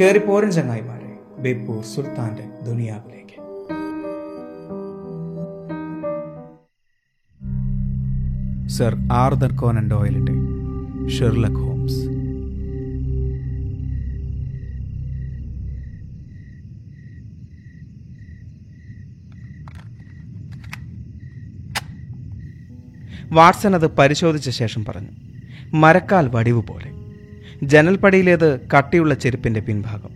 കയറി പോരൻ ചങ്ങായിമാരെ ബേപ്പൂർ സുൽത്താന്റെ ദുനിയാവിലേക്ക്. സർ ആർദർ കോനൻ ഡോയലിന്റെ ഷെർലക് ഹോംസ്. വാട്സൺ അത് പരിശോധിച്ച ശേഷം പറഞ്ഞു മരക്കാൽ വടിവ് പോലെ ജനൽപ്പടിയിലേത് കട്ടിയുള്ള ചെരുപ്പിന്റെ പിൻഭാഗം.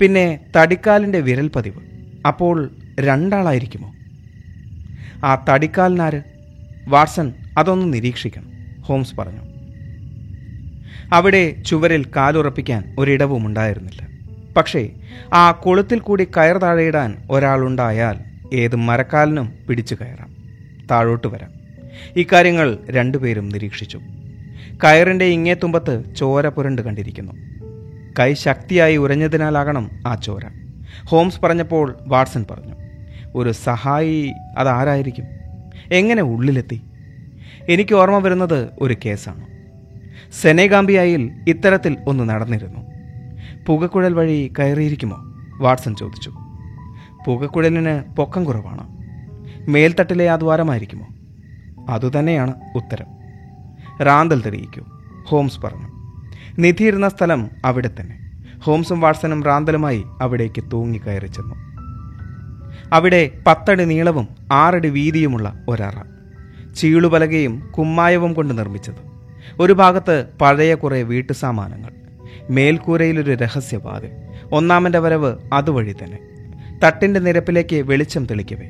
പിന്നെ തടിക്കാലിന്റെ വിരൽ പതിവ് അപ്പോൾ രണ്ടാളായിരിക്കുമോ? ആ തടിക്കാലിനാര്? വാട്സൺ അതൊന്ന് നിരീക്ഷിക്കണം ഹോംസ് പറഞ്ഞു. അവിടെ ചുവരിൽ കാലുറപ്പിക്കാൻ ഒരിടവും ഉണ്ടായിരുന്നില്ല. പക്ഷേ ആ കൊളുത്തിൽ കൂടി കയർ താഴെയിടാൻ ഒരാളുണ്ടായാൽ ഏത് മരക്കാലിനും പിടിച്ചു കയറാം. താഴോട്ട് വരാം. ഇക്കാര്യങ്ങൾ രണ്ടുപേരും നിരീക്ഷിച്ചു. കയറിന്റെ ഇങ്ങേത്തുമ്പത്ത് ചോര പുരണ്ട് കണ്ടിരിക്കുന്നു. കൈ ശക്തിയായി ഉരഞ്ഞതിനാലാകണം ആ ചോര. ഹോംസ് പറഞ്ഞപ്പോൾ വാട്സൺ പറഞ്ഞു ഒരു സഹായി അതാരായിരിക്കും? എങ്ങനെ ഉള്ളിലെത്തി? എനിക്ക് ഓർമ്മ വരുന്നത് ഒരു കേസാണ്. സെനേഗാംബിയായിൽ ഇത്തരത്തിൽ ഒന്ന് നടന്നിരുന്നു. പുകക്കുഴൽ വഴി കയറിയിരിക്കുമോ? വാട്സൺ ചോദിച്ചു. പുകക്കുഴലിന് പൊക്കം കുറവാണ്. മേൽത്തട്ടിലെ ആ ദ്വാരമായിരിക്കുമോ? അതുതന്നെയാണ് ഉത്തരം. റാന്തൽ തെളിയിക്കൂ. ഹോംസ് പറഞ്ഞു. നിധി ഇരുന്ന സ്ഥലം അവിടെ തന്നെ. ഹോംസും വാട്സനും റാന്തലുമായി അവിടേക്ക് തൂങ്ങിക്കയറി ചെന്നു. അവിടെ പത്തടി നീളവും ആറടി വീതിയുമുള്ള ഒരറ. ചീളുപലകയും കുമ്മായവും കൊണ്ട് നിർമ്മിച്ചത്. ഒരു ഭാഗത്ത് പഴയ കുറേ വീട്ടുസാമാനങ്ങൾ. മേൽക്കൂരയിലൊരു രഹസ്യവാതിൽ ഒന്നാമന്റെ വരവ് അതുവഴി തന്നെ. തട്ടിന്റെ നിരപ്പിലേക്ക് വെളിച്ചം തെളിക്കവേ.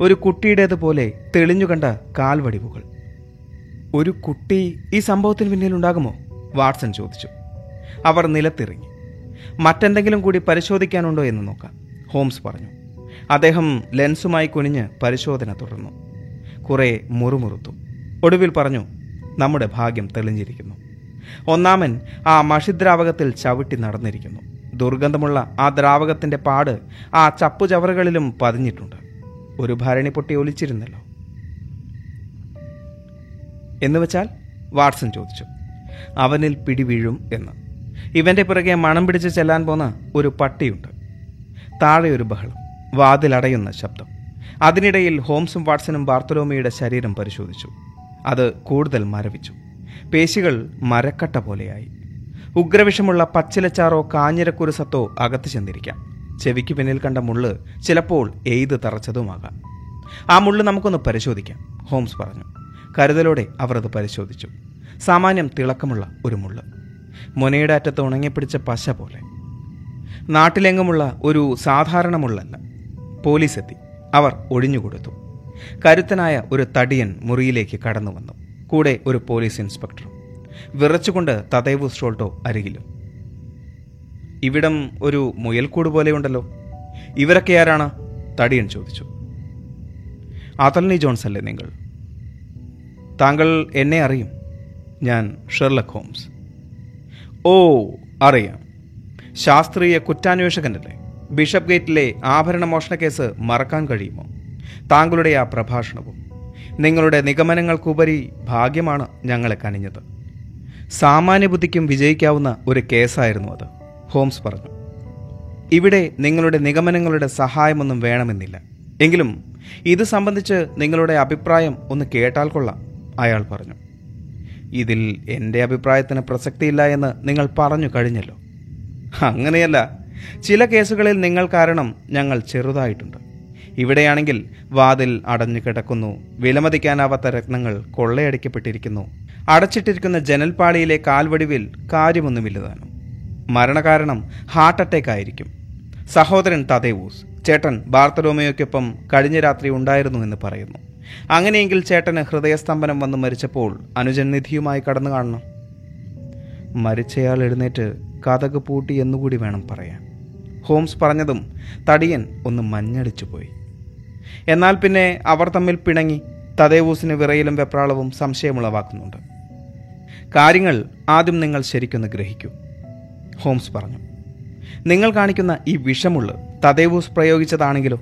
ഒരു കുട്ടിയുടേതുപോലെ തെളിഞ്ഞുകണ്ട കാൽവടിവുകൾ. ഒരു കുട്ടി ഈ സംഭവത്തിന് പിന്നിലുണ്ടാകുമോ വാട്സൺ ചോദിച്ചു. അവർ നിലത്തിറങ്ങി. മറ്റെന്തെങ്കിലും കൂടി പരിശോധിക്കാനുണ്ടോ എന്ന് നോക്കാം ഹോംസ് പറഞ്ഞു. അദ്ദേഹം ലെൻസുമായി കുനിഞ്ഞ് പരിശോധന തുടർന്നു. കുറെ മുറുമുറുത്തു. ഒടുവിൽ പറഞ്ഞു നമ്മുടെ ഭാഗ്യം തെളിഞ്ഞിരിക്കുന്നു. ഒന്നാമൻ ആ മഷിദ്രാവകത്തിൽ ചവിട്ടി നടന്നിരിക്കുന്നു. ദുർഗന്ധമുള്ള ആ ദ്രാവകത്തിന്റെ പാട് ആ ചപ്പുചവറുകളിലും പതിഞ്ഞിട്ടുണ്ട്. ഒരു ഭരണി പൊട്ടി ഒലിച്ചിരുന്നല്ലോ. എന്ന് വെച്ചാൽ വാട്സൺ ചോദിച്ചു. അവനിൽ പിടിവീഴും എന്ന്. ഇവന്റെ പിറകെ മണം പിടിച്ച് ചെല്ലാൻ പോന്ന ഒരു പട്ടിയുണ്ട്. താഴെ ഒരു ബഹളം വാതിലടയുന്ന ശബ്ദം. അതിനിടയിൽ ഹോംസും വാട്സനും ബാർത്തലോമയുടെ ശരീരം പരിശോധിച്ചു. അത് കൂടുതൽ മരവിച്ചു. പേശികൾ മരക്കട്ട പോലെയായി. ഉഗ്രവിഷമുള്ള പച്ചിലച്ചാറോ കാഞ്ഞിരക്കുരുസത്തോ അകത്ത് ചെന്നിരിക്കാം. ചെവിക്ക് പിന്നിൽ കണ്ട മുള്ള് ചിലപ്പോൾ എയ്ത് തറച്ചതുമാകാം. ആ മുള്ള് നമുക്കൊന്ന് പരിശോധിക്കാം ഹോംസ് പറഞ്ഞു. കരുതലോടെ അവർ അത് പരിശോധിച്ചു. സാമാന്യം തിളക്കമുള്ള ഒരു മുള്ള്. മുനയുടെ അറ്റത്ത് ഉണങ്ങിപ്പിടിച്ച പശ പോലെ. നാട്ടിലെങ്ങുമുള്ള ഒരു സാധാരണ മുള്ളല്ല. പോലീസ് എത്തി. അവർ ഒഴിഞ്ഞുകൊടുത്തു കരുത്തനായ ഒരു തടിയൻ മുറിയിലേക്ക് കടന്നു വന്നു. കൂടെ ഒരു പോലീസ് ഇൻസ്പെക്ടറും. വിറച്ചുകൊണ്ട് തതൈവ് സ്റ്റോൾട്ടോ അരികിലും. ഇവിടം ഒരു മുയൽക്കൂട് പോലെയുണ്ടല്ലോ ഇവരൊക്കെ ആരാണ്? തടിയൻ ചോദിച്ചു. അതൽനി ജോൺസ് അല്ലേ നിങ്ങൾ? താങ്കൾ എന്നെ അറിയും. ഞാൻ ഷെർലക് ഹോംസ്. ഓ അറിയാം. ശാസ്ത്രീയ കുറ്റാന്വേഷകനല്ലേ? ബിഷപ്പ് ഗേറ്റിലെ ആഭരണ മോഷണ കേസ് മറക്കാൻ കഴിയുമോ? താങ്കളുടെ ആ പ്രഭാഷണവും നിങ്ങളുടെ നിഗമനങ്ങൾക്കുപരി ഭാഗ്യമാണ് ഞങ്ങളെ കനിഞ്ഞത്. സാമാന്യ ബുദ്ധിക്കും വിജയിക്കാവുന്ന ഒരു കേസായിരുന്നു അത് ഹോംസ് പറഞ്ഞു. ഇവിടെ നിങ്ങളുടെ നിഗമനങ്ങളുടെ സഹായമൊന്നും വേണമെന്നില്ല. എങ്കിലും ഇത് സംബന്ധിച്ച് നിങ്ങളുടെ അഭിപ്രായം ഒന്ന് കേട്ടാൽ കൊള്ളാം. അയാൾ പറഞ്ഞു ഇതിൽ എന്റെ അഭിപ്രായത്തിന് പ്രസക്തിയില്ല എന്ന് നിങ്ങൾ പറഞ്ഞു കഴിഞ്ഞല്ലോ. അങ്ങനെയല്ല ചില കേസുകളിൽ നിങ്ങൾ കാരണം ഞങ്ങൾ ചെറുതായിട്ടുണ്ട്. ഇവിടെയാണെങ്കിൽ വാതിൽ അടഞ്ഞു കിടക്കുന്നു വിലമതിക്കാനാവാത്ത രത്നങ്ങൾ കൊള്ളയടിക്കപ്പെട്ടിരിക്കുന്നു. അടച്ചിട്ടിരിക്കുന്ന ജനൽപ്പാളിയിലെ കാൽവടിവിൽ കാര്യമൊന്നുമില്ലതാനും മരണകാരണം ഹാർട്ട് അറ്റാക്ക് ആയിരിക്കും. സഹോദരൻ തദേവൂസ് ചേട്ടൻ ബാർത്തലോമയോക്കൊപ്പം കഴിഞ്ഞ രാത്രി ഉണ്ടായിരുന്നു എന്ന് പറയുന്നു. അങ്ങനെയെങ്കിൽ ചേട്ടന് ഹൃദയസ്തംഭനം വന്ന് മരിച്ചപ്പോൾ അനുജൻ നിധിയുമായി കടന്നു കാണണം. മരിച്ചയാൾ എഴുന്നേറ്റ് കഥക് പൂട്ടി എന്നുകൂടി വേണം പറയാൻ. ഹോംസ് പറഞ്ഞതും തടിയൻ ഒന്ന് മഞ്ഞടിച്ചു പോയി. എന്നാൽ പിന്നെ അവർ തമ്മിൽ പിണങ്ങി തദേവൂസിന് വിറയിലും വെപ്രാളവും സംശയമുളവാക്കുന്നുണ്ട്. കാര്യങ്ങൾ ആദ്യം നിങ്ങൾ ശരിക്കൊന്ന് ഗ്രഹിക്കൂ ഹോംസ് പറഞ്ഞു. നിങ്ങൾ കാണിക്കുന്ന ഈ വിഷമുള്ള് തദേവൂസ് പ്രയോഗിച്ചതാണെങ്കിലോ?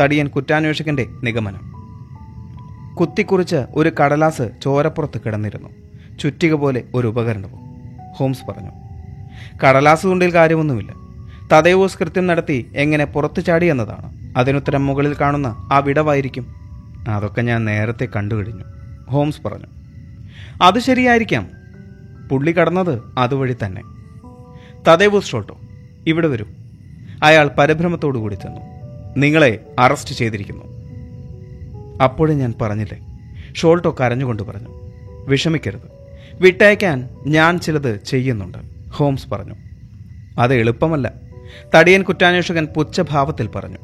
തടിയൻ കുറ്റാന്വേഷകന്റെ നിഗമനം. കുത്തിക്കുറിച്ച് ഒരു കടലാസ് ചോരപ്പുറത്ത് കിടന്നിരുന്നു. ചുറ്റിക പോലെ ഒരു ഉപകരണവും. ഹോംസ് പറഞ്ഞു കടലാസ് തുണ്ടിൽ കാര്യമൊന്നുമില്ല. തദൈവോസ് കൃത്യം നടത്തി എങ്ങനെ പുറത്തു ചാടി എന്നതാണ്. അതിനുത്തരം മുകളിൽ കാണുന്ന ആ വിടവായിരിക്കും. അതൊക്കെ ഞാൻ നേരത്തെ കണ്ടു കഴിഞ്ഞു ഹോംസ് പറഞ്ഞു. അത് ശരിയായിരിക്കാം. പുള്ളി കടന്നത് അതുവഴി തന്നെ. തദൈവോസ് ഷോട്ടോ ഇവിടെ വരൂ. അയാൾ പരഭ്രമത്തോടു കൂടി ചെന്നു. നിങ്ങളെ അറസ്റ്റ് ചെയ്തിരിക്കുന്നു. അപ്പോഴും ഞാൻ പറഞ്ഞില്ലേ? ഷോൾട്ടോ കരഞ്ഞുകൊണ്ട് പറഞ്ഞു വിഷമിക്കരുത്. വിട്ടയക്കാൻ ഞാൻ ചിലത് ചെയ്യുന്നുണ്ട് ഹോംസ് പറഞ്ഞു. അത് എളുപ്പമല്ല. തടിയൻ കുറ്റാന്വേഷകൻ പുച്ഛഭാവത്തിൽ പറഞ്ഞു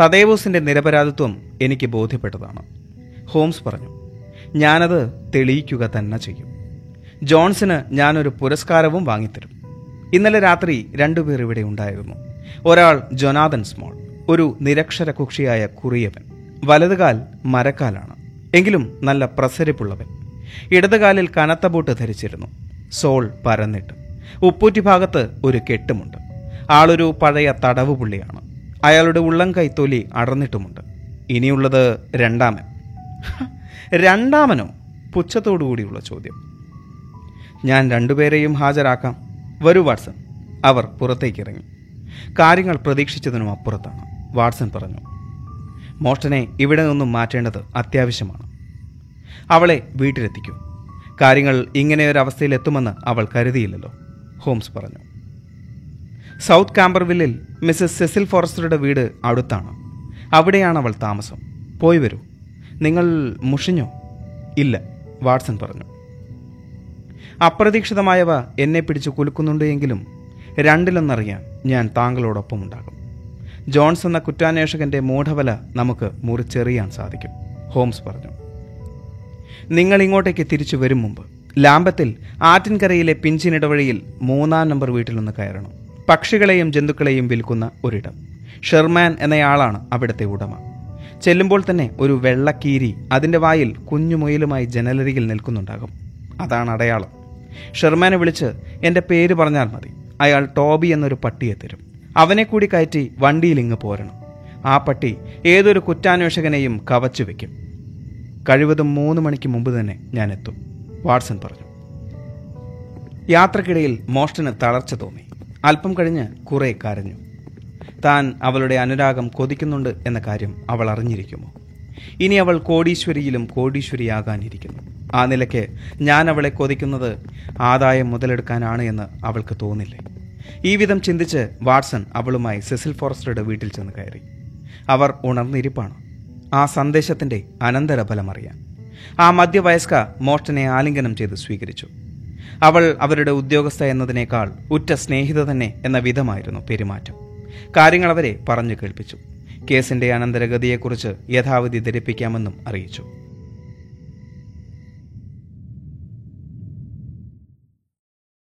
തദേവൂസിന്റെ നിരപരാധിത്വം എനിക്ക് ബോധ്യപ്പെട്ടതാണ് ഹോംസ് പറഞ്ഞു. ഞാനത് തെളിയിക്കുക തന്നെ ചെയ്യും. ജോൺസിന് ഞാനൊരു പുരസ്കാരവും വാങ്ങിത്തരും. ഇന്നലെ രാത്രി രണ്ടുപേർ ഇവിടെ ഉണ്ടായിരുന്നു. ഒരാൾ ജൊനാഥൻ സ്മോൾ ഒരു നിരക്ഷര കുക്ഷിയായ കുറിയവൻ. വലതുകാൽ മരക്കാലാണ്. എങ്കിലും നല്ല പ്രസരിപ്പുള്ളവൻ. ഇടതുകാലിൽ കനത്ത ബൂട്ട് ധരിച്ചിരുന്നു. സോൾ പരന്നിട്ട്. ഉപ്പൂറ്റി ഭാഗത്ത് ഒരു കെട്ടുമുണ്ട്. ആളൊരു പഴയ തടവ് പുള്ളിയാണ്. അയാളുടെ ഉള്ളം കൈത്തൊലി അടർന്നിട്ടുമുണ്ട്. ഇനിയുള്ളത് രണ്ടാമൻ. രണ്ടാമനോ? പുച്ഛത്തോടുകൂടിയുള്ള ചോദ്യം. ഞാൻ രണ്ടുപേരെയും ഹാജരാക്കാം. വരൂ വാട്സൺ. അവർ പുറത്തേക്കിറങ്ങി. കാര്യങ്ങൾ പ്രതീക്ഷിച്ചതിനും അപ്പുറത്താണ്. വാട്സൺ പറഞ്ഞു. മോഷ്ടനെ ഇവിടെ നിന്നും മാറ്റേണ്ടത് അത്യാവശ്യമാണ്. അവളെ വീട്ടിലെത്തിക്കൂ. കാര്യങ്ങൾ ഇങ്ങനെ ഒരു അവസ്ഥയിൽ എത്തുമെന്ന് അവൾ കരുതിയില്ലല്ലോ. ഹോംസ് പറഞ്ഞു. സൗത്ത് കാമ്പർവില്ലിൽ മിസ്സസ് സെസിൽ ഫോറസ്റ്ററുടെ വീട് അടുത്താണ്. അവിടെയാണ് അവൾ താമസം. പോയി വരൂ. നിങ്ങൾ മുഷിഞ്ഞോ? ഇല്ല വാട്സൺ പറഞ്ഞു. അപ്രതീക്ഷിതമായവ എന്നെ പിടിച്ച് കുലുക്കുന്നുണ്ട് എങ്കിലും രണ്ടിലൊന്നറിയാൻ ഞാൻ താങ്കളോടൊപ്പം ഉണ്ടാകും ജോൺസ് എന്ന കുറ്റാന്വേഷകന്റെ മൂഢവല നമുക്ക് മുറിച്ചെറിയാൻ സാധിക്കും. ഹോംസ് പറഞ്ഞു. നിങ്ങൾ ഇങ്ങോട്ടേക്ക് തിരിച്ചു വരും മുമ്പ് ലാമ്പത്തിൽ ആറ്റിൻകരയിലെ പിഞ്ചിനിടവഴിയിൽ മൂന്നാം നമ്പർ വീട്ടിലൊന്ന് കയറണം. പക്ഷികളെയും ജന്തുക്കളെയും വിൽക്കുന്ന ഒരിടം. ഷെർമാൻ എന്നയാളാണ് അവിടുത്തെ ഉടമ. ചെല്ലുമ്പോൾ തന്നെ ഒരു വെള്ളക്കീരി അതിന്റെ വായിൽ കുഞ്ഞുമുയലുമായി ജനലരികിൽ നിൽക്കുന്നുണ്ടാകും. അതാണ് അടയാളം. ഷെർമാനെ വിളിച്ച് എന്റെ പേര് പറഞ്ഞാൽ മതി. അയാൾ ടോബി എന്നൊരു പട്ടിയെ തരും. അവനെ കൂടി കയറ്റി വണ്ടിയിൽ ഇങ്ങ് പോരണം. ആ പട്ടി ഏതൊരു കുറ്റാന്വേഷകനെയും കവച്ചു വെക്കും. കഴിവതും മൂന്ന് മണിക്ക് മുമ്പ് തന്നെ ഞാൻ എത്തും വാട്സൺ പറഞ്ഞു. യാത്രക്കിടയിൽ മോഷ്ടന് തളർച്ച തോന്നി. അല്പം കഴിഞ്ഞ് കുറെ കരഞ്ഞു. താൻ അവളുടെ അനുരാഗം കൊതിക്കുന്നുണ്ട് എന്ന കാര്യം അവൾ അറിഞ്ഞിരിക്കുമോ? ഇനി അവൾ കോടീശ്വരിയിലും കോടീശ്വരിയാകാനിരിക്കുന്നു. ആ നിലയ്ക്ക് ഞാൻ അവളെ കൊതിക്കുന്നത് ആദായം മുതലെടുക്കാനാണ് എന്ന് അവൾക്ക് തോന്നില്ലേ? ഈ വിധം ചിന്തിച്ച് വാട്സൺ അവളുമായി സെസിൽ ഫോറസ്റ്ററുടെ വീട്ടിൽ ചെന്ന് കയറി. അവർ ഉണർന്നിരിപ്പാണ്? ആ സന്ദേശത്തിന്റെ അനന്തരഫലം അറിയാൻ ആ മധ്യവയസ്ക മോഷ്ടനെ ആലിംഗനം ചെയ്ത് സ്വീകരിച്ചു. അവൾ അവരുടെ ഉദ്യോഗസ്ഥ എന്നതിനേക്കാൾ ഉറ്റ സ്നേഹിത തന്നെ എന്ന വിധമായിരുന്നു പെരുമാറ്റം. കാര്യങ്ങൾ അവരെ പറഞ്ഞു കേൾപ്പിച്ചു. കേസിന്റെ അനന്തരഗതിയെക്കുറിച്ച് യഥാവധി ധരിപ്പിക്കാമെന്നും അറിയിച്ചു.